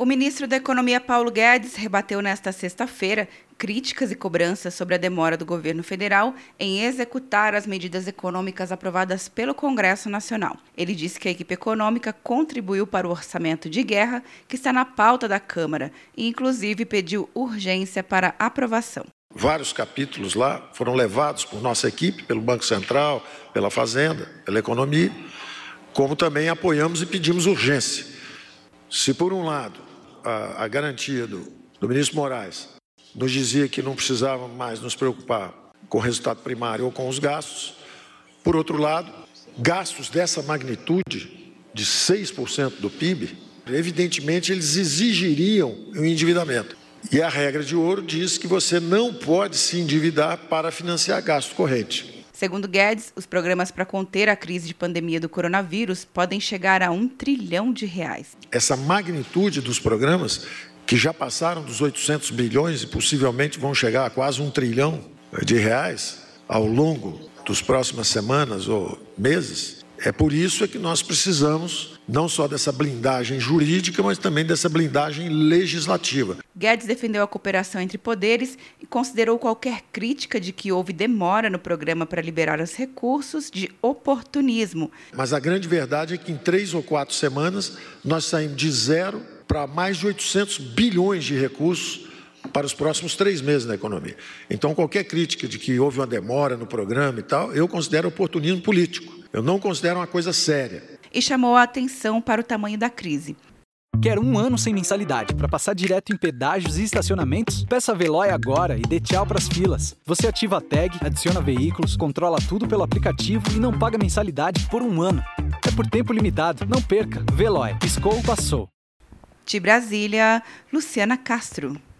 O ministro da Economia Paulo Guedes rebateu nesta sexta-feira críticas e cobranças sobre a demora do governo federal em executar as medidas econômicas aprovadas pelo Congresso Nacional. Ele disse que a equipe econômica contribuiu para o orçamento de guerra que está na pauta da Câmara e, inclusive, pediu urgência para aprovação. Vários capítulos lá foram levados por nossa equipe, pelo Banco Central, pela Fazenda, pela Economia, como também apoiamos e pedimos urgência. Se, por um lado, a, a garantia do, do ministro Moraes nos dizia que não precisávamos mais nos preocupar com o resultado primário ou com os gastos. Por outro lado, gastos dessa magnitude, de 6% do PIB, evidentemente eles exigiriam o um endividamento. E a regra de ouro diz que você não pode se endividar para financiar gasto corrente. Segundo Guedes, os programas para conter a crise de pandemia do coronavírus podem chegar a um trilhão de reais. Essa magnitude dos programas, que já passaram dos 800 bilhões e possivelmente vão chegar a quase um trilhão de reais ao longo das próximas semanas ou meses, é por isso é que nós precisamos não só dessa blindagem jurídica, mas também dessa blindagem legislativa. Guedes defendeu a cooperação entre poderes e considerou qualquer crítica de que houve demora no programa para liberar os recursos de oportunismo. Mas a grande verdade é que em três ou quatro semanas nós saímos de zero para mais de 800 bilhões de recursos para os próximos três meses na economia. Então, qualquer crítica de que houve uma demora no programa e tal, eu considero oportunismo político. Eu não considero uma coisa séria. E chamou a atenção para o tamanho da crise. Quer um ano sem mensalidade para passar direto em pedágios e estacionamentos? Peça a Veloy agora e dê tchau para as filas. Você ativa a tag, adiciona veículos, controla tudo pelo aplicativo e não paga mensalidade por um ano. É por tempo limitado. Não perca. Veloy. Piscou, passou. De Brasília, Luciana Castro.